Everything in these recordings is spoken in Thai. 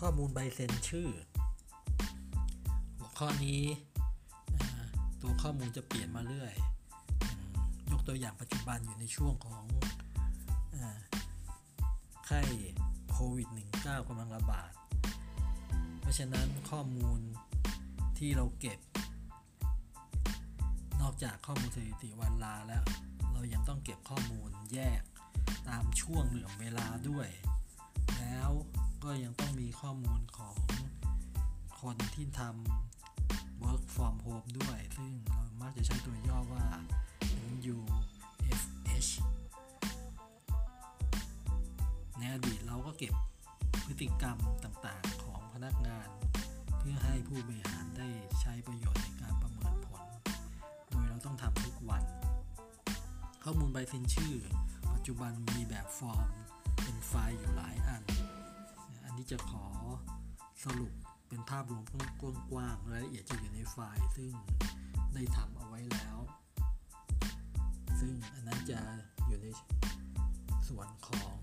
ข้อมูลใบเซ็นชื่อ หัวข้อนี้ตัวข้อมูลจะเปลี่ยนมาเรื่อย ยกตัวอย่างปัจจุบันอยู่ในช่วงของไข้โควิด -19 กำลังระบาด เพราะฉะนั้นข้อมูลที่เราเก็บ นอกจากข้อมูลสถิติวันลาแล้ว เรายังต้องเก็บข้อมูลแยกตามช่วงเหลื่อมเวลาด้วย ก็ยังต้องมีข้อมูลของคนที่ทำ work from home ด้วย ซึ่งเรามักจะใช้ตัวย่อว่า UFH ในอดีตเราก็เก็บพฤติกรรมต่างๆของพนักงาน เพื่อให้ผู้บริหารได้ใช้ประโยชน์ในการประเมินผล โดยเราต้องทำทุกวัน ข้อมูลใบเซ็นชื่อ ปัจจุบันมีแบบฟอร์ม เป็นไฟล์อยู่หลายอัน อันนี้จะขอสรุปเป็นภาพรวมกว้างๆรายละเอียดจะอยู่ในไฟล์ ซึ่งได้ทำเอาไว้แล้ว ซึ่งอันนั้นจะอยู่ในส่วนของ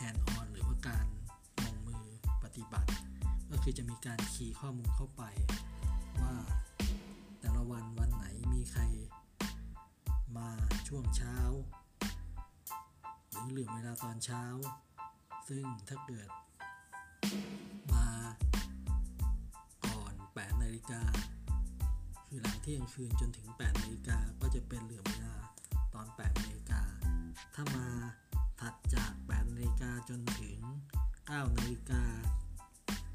hand on หรือว่าการลงมือปฏิบัติ ก็คือจะมีการคีย์ข้อมูลเข้าไป ว่าแต่ละวันวันไหนมีใครมาช่วงเช้า หรือเหลือเวลาตอนเช้า ซึ่งถ้าเกิด กา คือหลังเที่ยงคืนจนถึง8นาฬิกาก็จะเป็นเหลื่อมเวลาตอน8นาฬิกา ถ้ามาถัดจาก8นาฬิกาจนถึง9นาฬิกา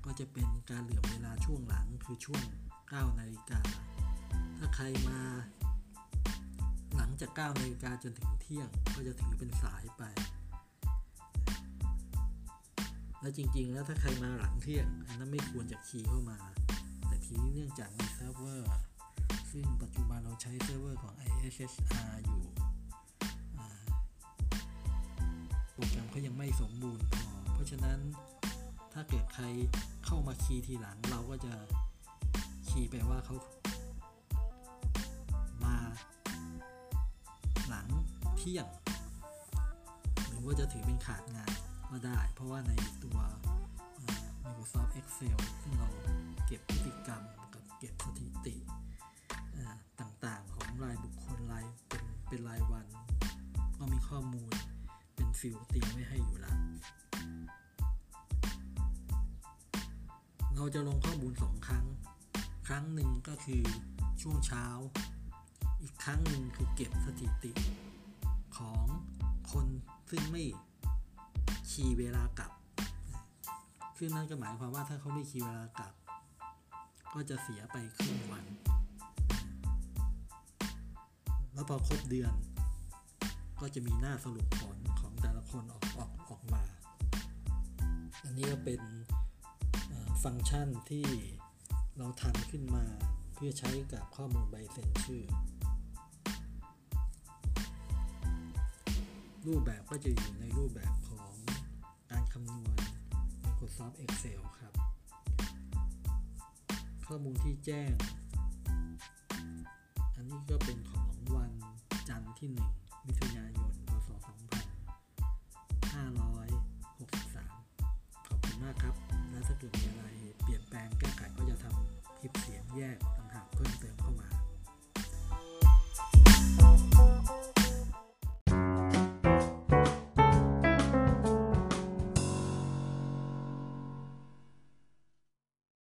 ก็จะเป็นการเหลื่อมเวลาช่วงหลังคือช่วง9นาฬิกา ถ้าใครมา หลังจาก9นาฬิกาจนถึงเที่ยงก็จะถือเป็นสายไป แล้วจริงๆ แล้วถ้าใครมาหลังเที่ยงอันนั้นไม่ควรจะคีย์เข้ามา ทีนี้เนื่องจากมีเซิร์ฟเวอร์ ซึ่งปัจจุบันเราใช้เซิร์ฟเวอร์ของ ISSR อยู่โปรแกรมเขายังไม่สมบูรณ์พอ เพราะฉะนั้นถ้าเกิดใครเข้ามาคีย์ทีหลังเราก็จะคีย์ไปว่าเขามาหลังเที่ยงหรือว่าจะถือเป็นขาดงานก็ได้ เพราะว่าในตัว Microsoft Excel ซึ่งเรา เก็บพฤติกรรมกับเก็บสถิติต่างๆ ของรายบุคคลรายเป็นเป็นรายวัน ก็มีข้อมูลเป็น field เตรียมไว้ให้อยู่แล้วเราจะลงข้อมูลสองครั้ง ครั้งหนึ่งก็คือช่วงเช้า อีกครั้งหนึ่งคือเก็บสถิติ ของคนซึ่งไม่คีย์เวลากลับ ซึ่งนั่นก็หมายความว่าถ้าเขาไม่คีย์เวลากลับ ก็จะเสียไปครึ่งวัน แล้วพอครบเดือน ก็จะมีหน้าสรุปผลของแต่ละคนออกออกออกมา อันนี้ก็เป็นฟังก์ชันที่เราทำขึ้นมาเพื่อใช้กับข้อมูลใบเซ็นชื่อ รูปแบบก็จะอยู่ในรูปแบบของการคำนวณ Microsoft Excel ครับ ข้อมูลที่แจ้ง อันนี้ก็เป็นของวันจันทร์ที่ 1 มิถุนายน พศ 2563 ขอบคุณมากครับ และถ้าเกิดมีอะไรเปลี่ยนแปลงแก้ไขก็จะทำคลิปเสียงแยกต่างหากเพิ่มเติม